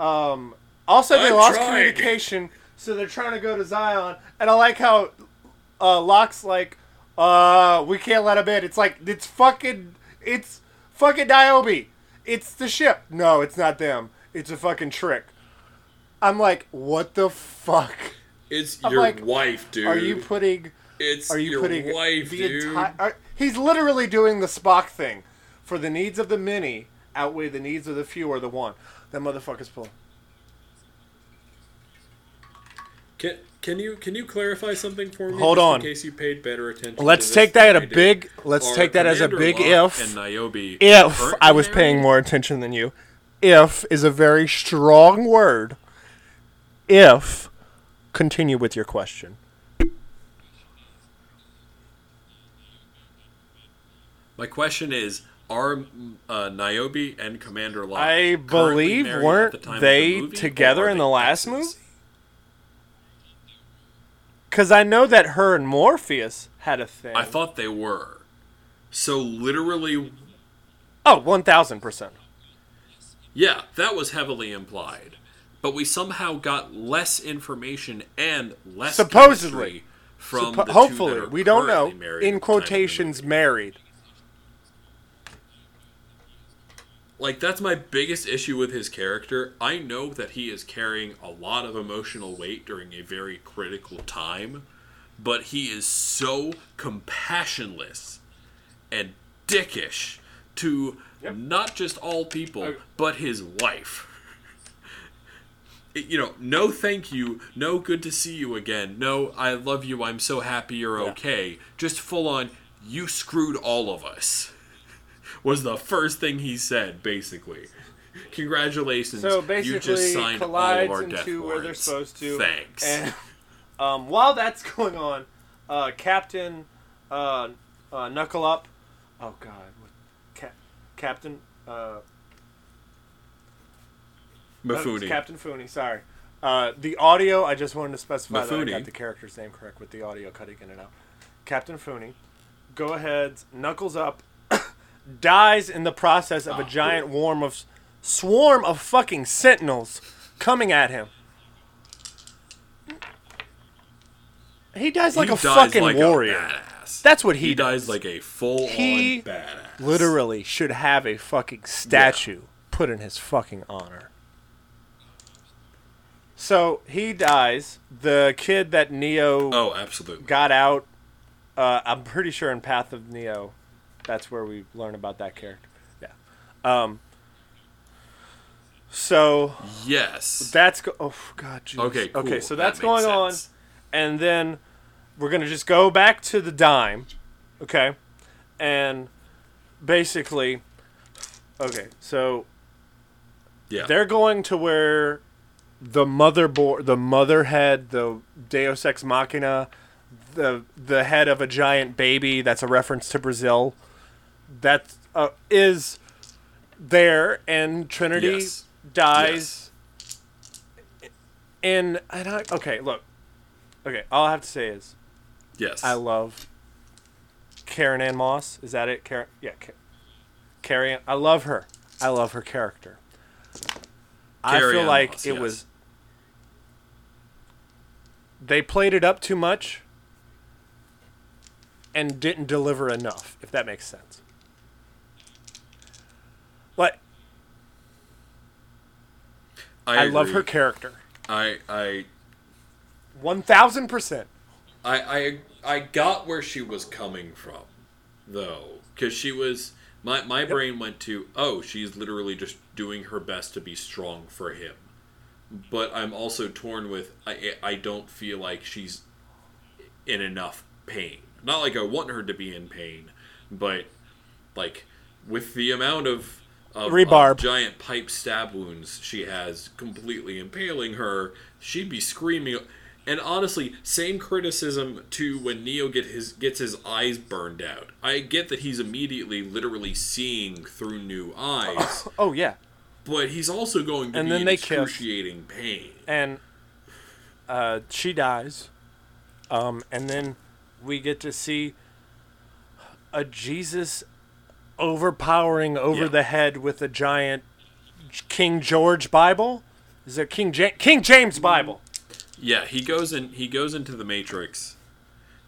um, also they I'm lost trying. communication, so they're trying to go to Zion. And I like how uh, Locke's like, uh, we can't let him in. It's like it's fucking, it's fucking Niobe. It's the ship. No, it's not them. It's a fucking trick. I'm like, what the fuck? It's I'm your like, wife, dude. Are you putting? It's Are you your putting wife, the dude. entire? He's literally doing the Spock thing. For the needs of the many outweigh the needs of the few or the one. That motherfucker's pulling. Can can you can you clarify something for me? Hold on. In case you paid better attention. Let's take that at a big. Let's take that as a big Locke if. And Niobe. If I was paying more attention than you, if is a very strong word. If, continue with your question. My question is: Are uh, Niobe and Commander Locke? I believe weren't the they the together in the last movie? Because I know that her and Morpheus had a thing. I thought they were. So literally, oh, 1000%. yeah, that was heavily implied. But we somehow got less information and less Supposedly. from Suppo- hopefully, we don't know. In the time of the quotations, married. Like that's my biggest issue with his character. I know that he is carrying a lot of emotional weight during a very critical time, but he is so compassionless and dickish to not just all people, but his wife. You know, no thank you, no good to see you again, no I love you, I'm so happy you're okay. Just full on, you screwed all of us. Was the first thing he said, basically. Congratulations, So you just signed all of our death into where they're warrants. supposed to. Thanks. And um, while that's going on, uh, Captain uh, uh, Knuckle Up. Oh God, what, Cap, Captain. Uh, Mifune. It's Captain Fooney, sorry. Uh, the audio, I just wanted to specify that I got the character's name correct with the audio cutting in and out. Captain Fooney, go ahead, knuckles up, dies in the process of a Ah, giant swarm of swarm of fucking sentinels coming at him. He dies like He a dies fucking like a warrior. badass. That's what he, he dies like a full He on badass. Literally should have a fucking statue put in his fucking honor. So he dies. The kid that Neo Oh, absolutely. got out. Uh, I'm pretty sure in Path of Neo, that's where we learn about that character. Yeah. Um. So Yes. that's go- oh god. Geez. Okay, cool. Okay. So that's makes going on, and then we're gonna just go back to the dime. Okay. And basically, okay. So Yeah. they're going to where the motherboard, the mother head, the Deus Ex Machina, the the head of a giant baby. That's a reference to Brazil. That uh, is there, and Trinity Yes. dies. And and I, okay, look, okay. All I have to say is yes. I love Karen Ann Moss. Is that it? Karen? Yeah, Karen. Ann- I love her. I love her character. I Carrie feel Ann like Moss, it yes. was. They played it up too much and didn't deliver enough, if that makes sense. But I, I, love her character. I I 1000%. I I I got where she was coming from, though, because she was my my brain went to oh she's literally just doing her best to be strong for him, but I'm also torn with I I don't feel like she's in enough pain. Not like I want her to be in pain, but like with the amount of of, Rebarb. of giant pipe stab wounds she has completely impaling her, she'd be screaming. And honestly, same criticism to when Neo get his gets his eyes burned out. I get that he's immediately, literally seeing through new eyes, Oh yeah, but he's also going to And be then in they kiss. excruciating pain. and uh, she dies, um, and then we get to see a Jesus overpowering over Yeah. the head with a giant King George Bible. Is it King ja- King James Bible? Yeah, he goes in. He goes into the Matrix.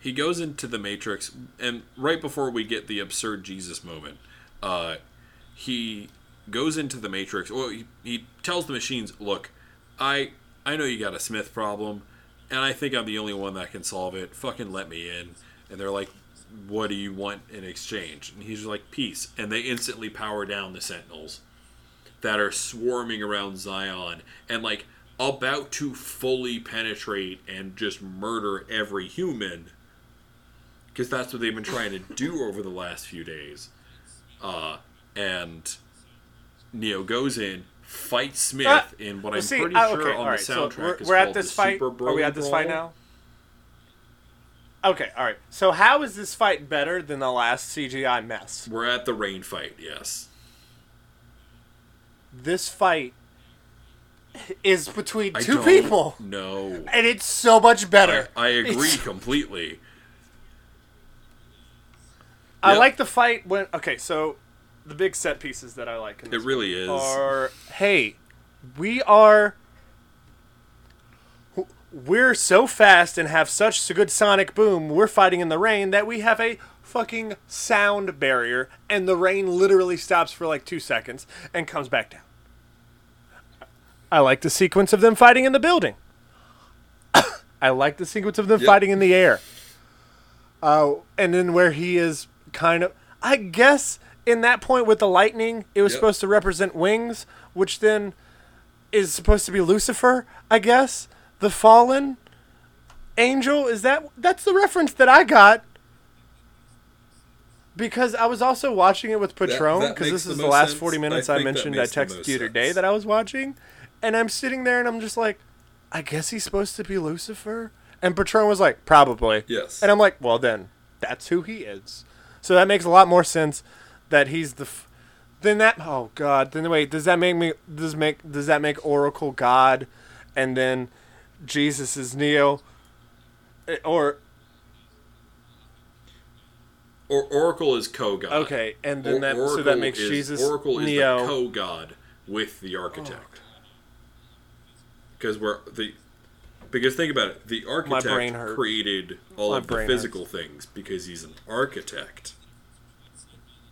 He goes into the Matrix, and right before we get the absurd Jesus moment, uh, he goes into the Matrix. Well, he, he tells the machines, "Look, I I know you got a Smith problem, and I think I'm the only one that can solve it. Fucking let me in." And they're like, "What do you want in exchange?" And he's like, "Peace." And they instantly power down the Sentinels that are swarming around Zion and like about to fully penetrate and just murder every human because that's what they've been trying to do over the last few days. Uh, and Neo goes in, fights Smith Ah, in what I'm see, pretty uh, sure on alright, the so soundtrack we're, is we're at called this the fight. Super Are we at this fight now? Okay, all right. So how is this fight better than the last CGI mess? We're at the rain fight, yes. This fight is between I two people, No. and it's so much better. I, I agree It's- completely. I Yep. like the fight when. Okay, so the big set pieces that I like in It really is. are hey, we are. We're so fast and have such a good sonic boom. We're fighting in the rain that we have a fucking sound barrier, and the rain literally stops for like two seconds and comes back down. I like the sequence of them fighting in the building. I like the sequence of them Yep. fighting in the air. Uh, and then where he is kind of, I guess, in that point with the lightning, it was Yep. supposed to represent wings, which then is supposed to be Lucifer, I guess, the fallen angel. Is that that's the reference that I got? Because I was also watching it with Patron, because this is the most last sense. 40 minutes I, that mentioned. I the texted you today sense. that I was watching, and I'm sitting there and I'm just like, I guess he's supposed to be Lucifer. And Patron was like, probably. Yes. And I'm like, well then, that's who he is. So that makes a lot more sense that he's the. F- then that oh god then wait does that make me does make does that make Oracle God, and then Jesus is Neo, Eh, or Or Oracle is co-god. okay and then Or- that so Oracle that makes is, Jesus Oracle is Neo. the co-god with the architect. Because we're the because think about it, the architect hurt. created all My of the brain physical things because he's an architect,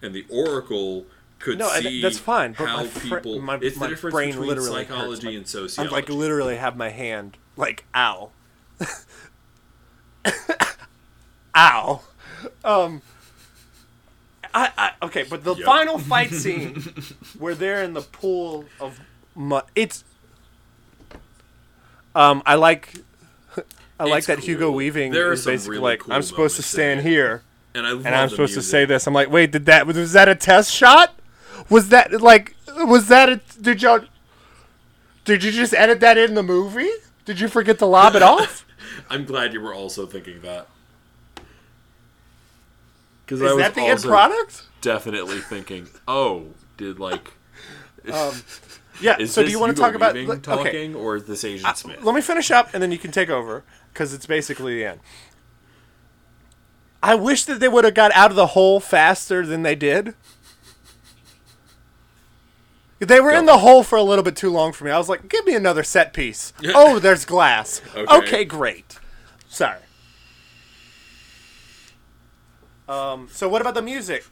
and the Oracle could No, and see that's fine, but how my fr- people. my- it's my the difference brain between literally hurts. psychology My- and I sociology. like literally have my hand like ow, ow. Um, I, I okay, but the Yep. final fight scene where they're in the pool of mud. It's um, I like. I like It's that Hugo. Weaving There some basically really like, cool I'm supposed to stand here and I and I'm supposed to say this. I'm like, wait, did that was that a test shot? Was that like was that a did y'all did you just edit that in the movie? Did you forget to lob it off? I'm glad you were also thinking that. Because Is that the end product? definitely thinking, oh, did like um, Yeah. is so do you want to talk about like, okay? talking or is this Agent Smith? Let me finish up and then you can take over because it's basically the end. I wish that they would have got out of the hole faster than they did. They were in the hole for a little bit too long for me. I was like, give me another set piece. Oh, there's glass. Okay. Okay. great. Sorry. Um, so what about the music?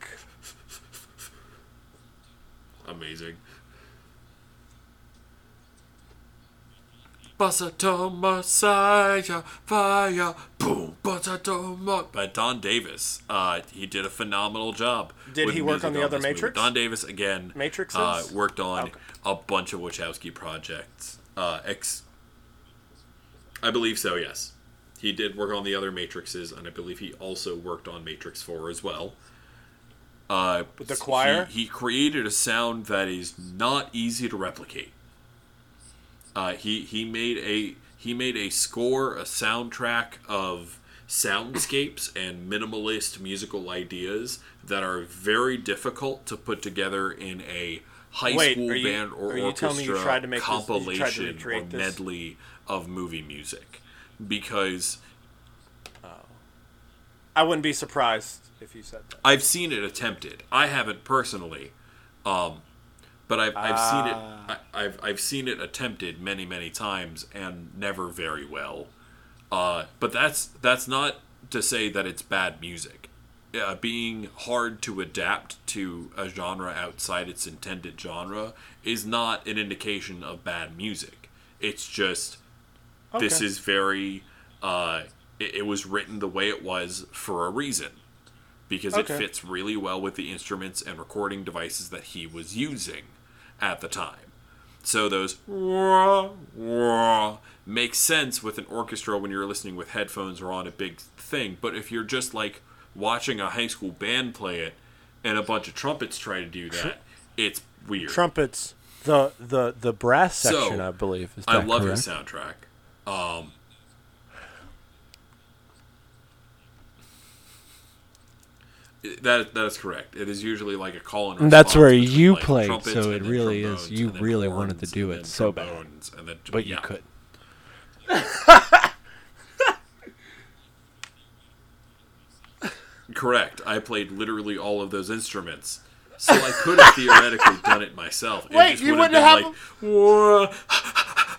Amazing. Basato Messiah, fire, boom, Basato Ma- By Don Davis. Uh, he did a phenomenal job. Did he work on the other this movie. Matrix? Don Davis, again, Matrixes? uh, worked on Okay. a bunch of Wachowski projects. Uh, ex- I believe so, yes. He did work on the other Matrixes, and I believe he also worked on Matrix 4 as well. Uh, With the choir? he, he created a sound that is not easy to replicate. Uh, he he made a he made a score, a soundtrack of soundscapes and minimalist musical ideas that are very difficult to put together in a high Wait, school you- band or are you telling me you orchestra tried this- you tried to compilation or recreate this? medley of movie music because I wouldn't be surprised if you said that. I've seen it attempted. I haven't personally, um, but I've, I've seen it. I, I've I've seen it attempted many many times and never very well. Uh, but that's that's not to say that it's bad music. Uh, being hard to adapt to a genre outside its intended genre is not an indication of bad music. It's just this is very. Uh, it, it was written the way it was for a reason because it fits really well with the instruments and recording devices that he was using at the time. So those wah, wah, make sense with an orchestra when you're listening with headphones or on a big thing, but if you're just like watching a high school band play it and a bunch of trumpets try to do that, it's weird. Trumpets. The the the brass So, section, I believe. Is I love correct? his soundtrack. Um, that that is correct. It is usually like a call and And that's where you like, played, so it really is- you really wanted to do it so bad. and then- But you yeah. could. Correct. I played literally all of those instruments. So I could have theoretically done it myself. It Wait, just you would wouldn't been have like, "Whoa."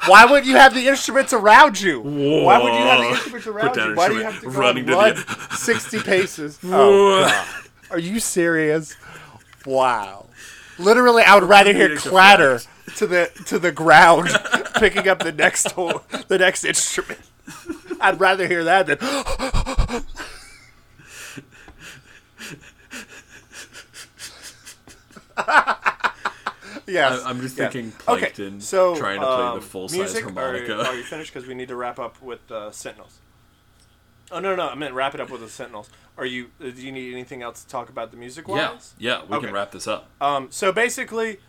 Why would you have the instruments around you? Why would you have the instruments around you? Why do you have to go running run the- 60 paces? Oh. Are you serious? Wow. Literally, I would rather hear clatter to the to the ground, picking up the next the next instrument. I'd rather hear that than. yes. I- I'm just yeah. thinking Okay, Plankton so, trying to play um, the full size harmonica. Are, are you finished? Because we need to wrap up with uh, Sentinels. Oh no, no, I meant wrap it up with the Sentinels. Are you? uh, Do you need anything else to talk about the music yeah, wise? yeah, we Okay. can wrap this up. Um. So basically,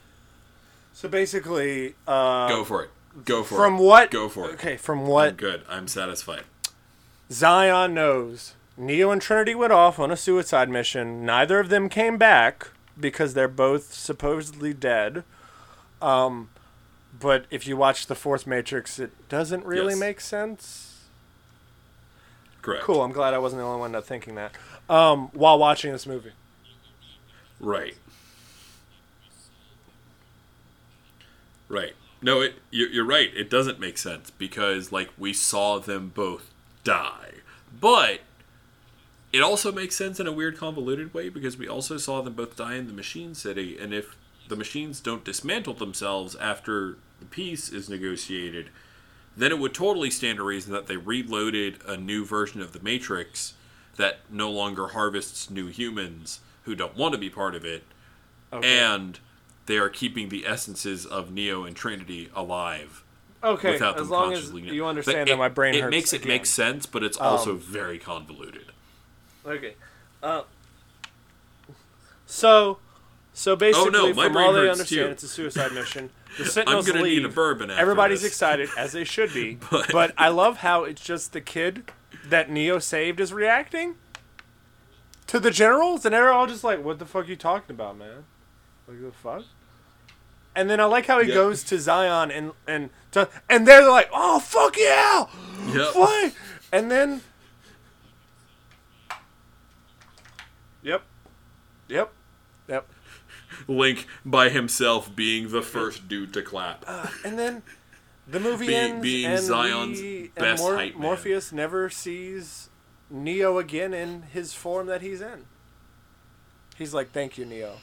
so basically, uh, Go for it. Go for it. from what? Go for it. Okay, from I'm what good. I'm satisfied. Zion knows, Neo and Trinity went off on a suicide mission. Neither of them came back because they're both supposedly dead. Um, but if you watch the fourth Matrix, it doesn't really Yes. make sense. Correct. Cool. I'm glad I wasn't the only one not thinking that. Um, while watching this movie. Right. Right. No, it you're, you're right. It doesn't make sense because like we saw them both die, but it also makes sense in a weird convoluted way because we also saw them both die in the Machine City, and if the machines don't dismantle themselves after the peace is negotiated, then it would totally stand to reason that they reloaded a new version of the Matrix that no longer harvests new humans who don't want to be part of it, and they are keeping the essences of Neo and Trinity alive Okay, without as them long as consciously. you understand But that my brain it hurts makes it make sense, but it's also Um, very convoluted. Okay. Uh, so, so basically, Oh, no, from all they understand, too. it's a suicide mission. The Sentinels leave. need a bourbon after Everybody's this. excited, as they should be. But- but... I love how it's just the kid that Neo saved is reacting to the generals, and they're all just like, "What the fuck are you talking about, man? Like the fuck?" And then I like how he Yep. goes to Zion and and to, and they're like, "Oh fuck yeah!" Yep. What? And then. Yep. Yep. Yep. Link by himself being the first dude to clap. And then the movie Being- ends, being and Zion's we, best and hype man. Morpheus never sees Neo again in his form that he's in. He's like, "Thank you, Neo."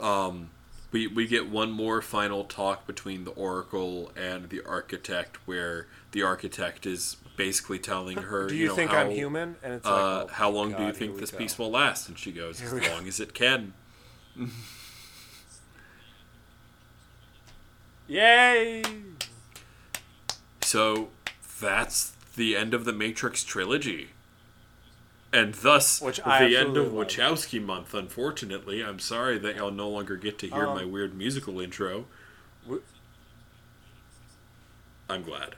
Oh. Um, we we get one more final talk between the Oracle and the Architect, where the Architect is basically telling her, do you, know, think how, I'm human? And it's Uh, like, oh, how long do you think this go. peace will last? And she goes, as long as it can. Yay! So that's the end of the Matrix trilogy. And thus, Which the end of love. Wachowski month, unfortunately. I'm sorry that y'all no longer get to hear Um, my weird musical intro. w- I'm glad.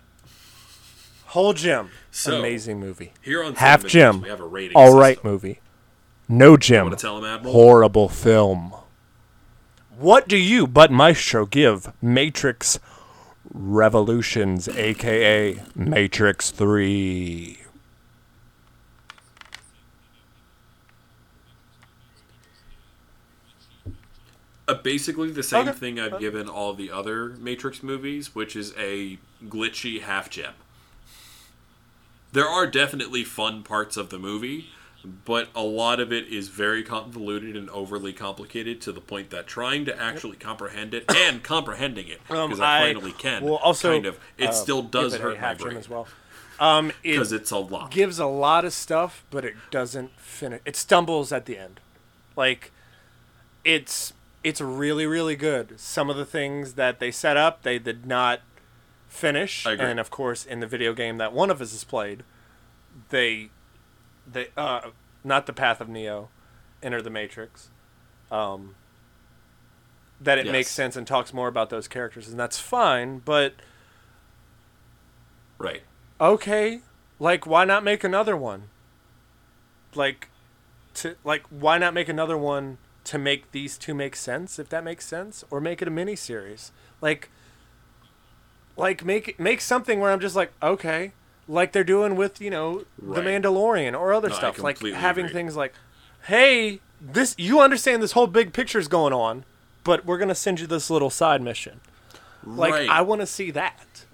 Whole Gem. So, Amazing movie. Here on Half Cinema Gem. We have a rating All right system. movie. No Gem. Want to tell him, Admiral? Horrible film. What do you, Bud Maestro, give Matrix Revolutions, aka Matrix 3? Uh, basically the same Okay. thing I've given all the other Matrix movies, which is a glitchy half gem. There are definitely fun parts of the movie, but a lot of it is very convoluted and overly complicated to the point that trying to actually comprehend it and comprehending it, Um, because I, I finally can, will also, kind of, it uh, still does give it a hurt my brain as well. Um, it because it's a lot. gives a lot of stuff, but it doesn't finish. It stumbles at the end. Like, it's it's really really good. Some of the things that they set up, they did not finish, and of course, in the video game that one of us has played, they they uh not the Path of Neo, Enter the Matrix. Um, that it makes sense and talks more about those characters, and that's fine. But right. okay, like why not make another one? Like to like why not make another one to make these two make sense if that makes sense or make it a mini series. Like like make make something where I'm just like okay, like they're doing with, you know, The Mandalorian or other No, stuff like having agree. things like hey, this you understand this whole big picture's going on, but we're going to send you this little side mission. Like right. I want to see that.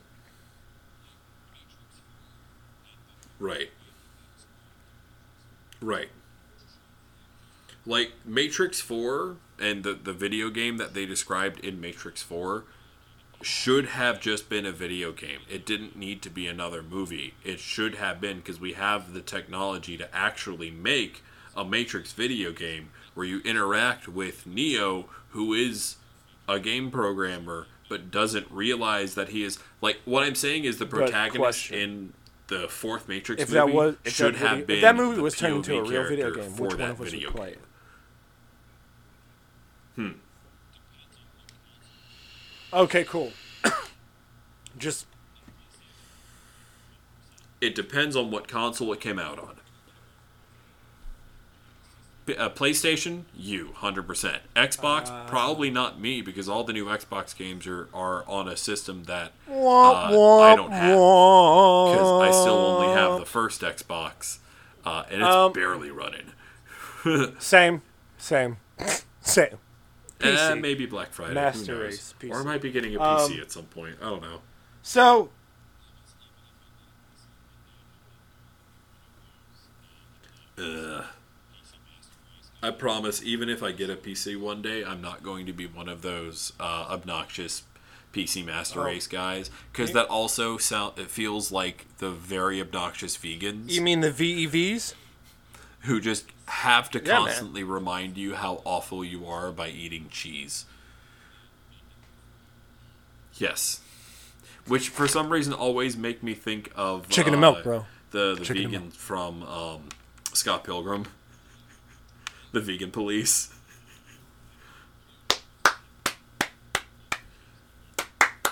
Right. Right. Like Matrix 4 and the, the video game that they described in Matrix 4 should have just been a video game. It didn't need to be another movie. It should have been because we have the technology to actually make a Matrix video game where you interact with Neo, who is a game programmer but doesn't realize that he is like what I'm saying is the protagonist in the fourth Matrix If movie that was should that have been if that movie was turned into a real video game, for which one that of us video would play it? Hmm. Okay, cool. Just It depends on what console it came out on. Uh, PlayStation, you, 100%. Xbox, Uh, probably not me, because all the new Xbox games are, are on a system that uh, I don't have. Because I still only have the first Xbox, uh, and it's Um, barely running. Same, same, same. Eh, PC. maybe Black Friday. Master who knows? Race, PC. Or I might be getting a PC Um, at some point. I don't know. So Ugh. I promise, even if I get a PC one day, I'm not going to be one of those uh, obnoxious PC Master Oh. Race guys, because that also sound it feels like the very obnoxious vegans you mean the VEVs? Who just have to Yeah, man. constantly remind you how awful you are by eating cheese. Yes, which for some reason always make me think of Chicken and uh, milk, bro. The the Chicken vegan from um, Scott Pilgrim, the vegan police.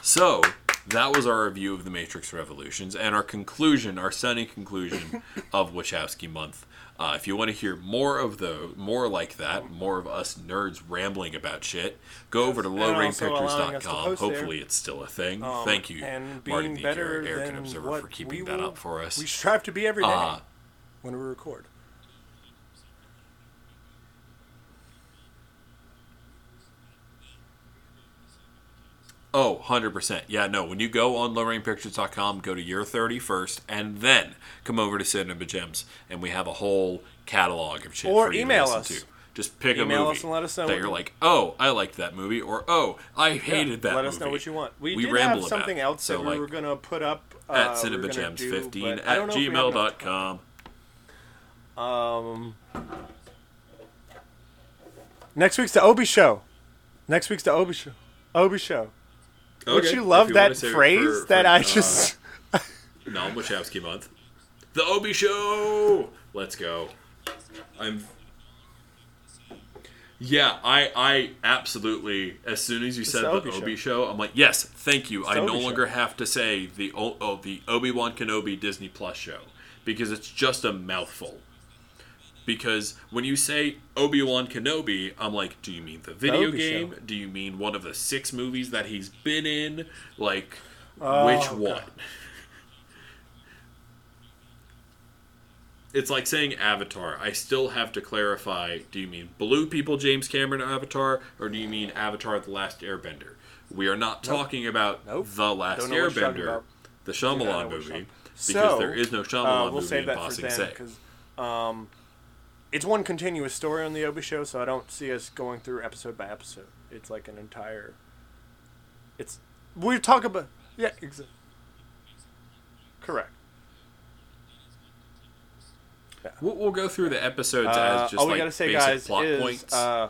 So that was our review of the Matrix Revolutions and our conclusion, our sunny conclusion of Wachowski month. Uh, if you want to hear more of the more like that, more of us nerds rambling about shit, go over to And also allowing us to lowrainpictures.com. post there. Hopefully, it's still a thing. Um, Thank you, being the Arrogant Server, for keeping that will- up for us. We strive to be every day Uh, when we record. Oh, 100%. Yeah, no, when you go on lowrainpictures.com, go to your 31st, and then come over to Cinema Gems, and we have a whole catalog of shit Or for you email to us. to. Just pick Email a movie us and let us know that you're like, oh, I liked that movie, or oh, I hated that movie. Let movie. us know what you want. We, We did ramble have something it. else So, that we like, were gonna put up uh, At we were gonna do, cinemagems15 but at don't know if we have enough gmail.com. Um, next week's the Obi show. Next week's the Obi show. Obi show. Would Okay, you love wanna that phrase for- that for, I uh, just? No, Wachowski month. The Obi Show. Let's go. I'm. Yeah, I I absolutely. As soon as you said the the Obi Obi, Show. show. I'm like, yes, thank you. I no Obi longer have to say the O- oh, the Obi Wan Kenobi Disney Plus show because it's just a mouthful. Because when you say Obi Wan Kenobi, I'm like, do you mean the video game? Show. Do you mean one of the six movies that he's been in? Like, Oh, which God. one? It's like saying Avatar. I still have to clarify do you mean Blue People James Cameron Avatar, or do you mean Avatar The Last Airbender? We are not talking about Nope. The Last Don't know what you're talking Airbender, the Shyamalan movie, because So, there is no Uh, Shyamalan we'll movie in Bossing Say. um, it's one continuous story on the Obi show, so I don't see us going through episode by episode. It's like an entire. It's we talk about yeah exactly. Correct. We'll, we'll go through the episodes Uh, as just all we like gotta say, basic guys, plot is points. uh,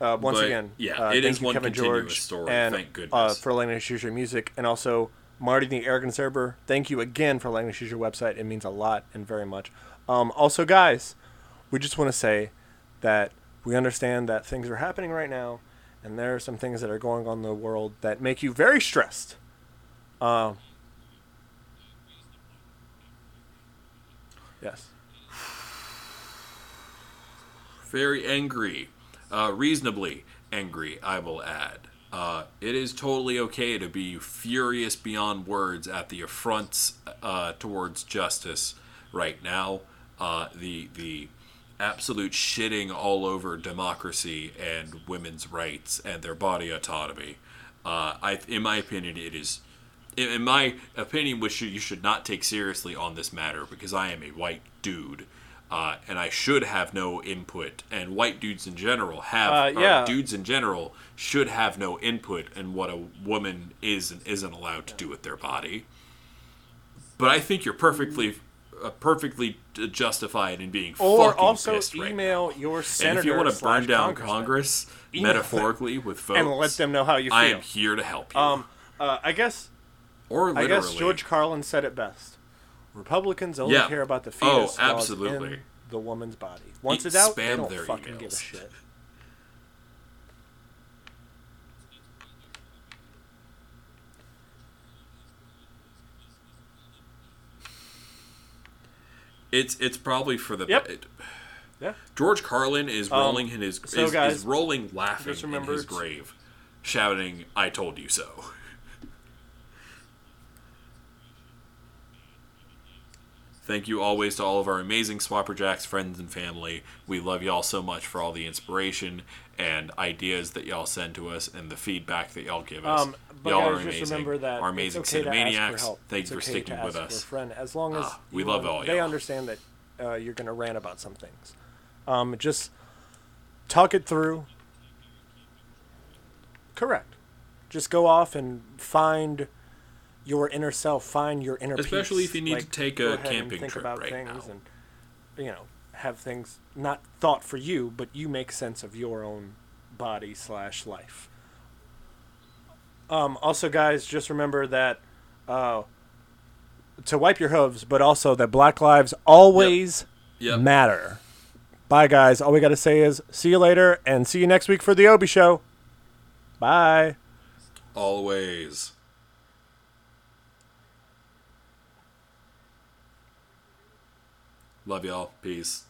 uh, once But, again, yeah, uh, it thank is one Kevin continuous George, story, and, thank Uh, goodness. for letting us use your music, and also Marty the Arrogant Server. Thank you again for letting us use your website. It means a lot and very much. Um, also, guys, we just want to say that we understand that things are happening right now, and there are some things that are going on in the world that make you very stressed. Um, yes. very angry, uh, reasonably angry, I will add. Uh, it is totally okay to be furious beyond words at the affronts uh, towards justice right now. Uh, the the absolute shitting all over democracy and women's rights and their body autonomy. Uh, I, in my opinion, it is in, my opinion, which you, should not take seriously on this matter because I am a white dude. Uh, and I should have no input, and white dudes in general have, Uh, yeah. dudes in general should have no input in what a woman is and isn't allowed to do with their body. But I think you're perfectly, perfectly justified in being Or fucking also pissed right email now. your And if you want to burn down Congress, Email them. metaphorically with votes, and let them know how you feel. I am here to help you. Um, uh, I guess or I guess George Carlin said it best. Republicans only Yeah. care about the Oh, fetus it's absolutely. the woman's body. Once it's out, they don't fucking give a shit. It's it's probably for the Yep. it- Yeah. George Carlin is Um, rolling in his so is, guys, is rolling laughing in his grave, shouting, "I told you so." Thank you always to all of our amazing Swapper Jacks friends and family. We love y'all so much for all the inspiration and ideas that y'all send to us and the feedback that y'all give us. Um, but y'all guys, are just amazing. remember that our amazing okay to Cinemaniacs. for help. Thank It's you for okay sticking with us. Friend, as long as Ah, we love know, all they y'all. understand that uh, you're going to rant about some things. Um, just talk it through. Correct. Just go off and find your inner self, find your inner Especially peace. if you need to take a camping think trip about right things now. and you know have things not thought for you, but you make sense of your own body slash life. Um, also, guys, just remember that uh, to wipe your hooves, but also that Black lives always Yep. matter. Bye, guys. All we got to say is see you later and see you next week for the Obi Show. Bye. Always. Love y'all. Peace.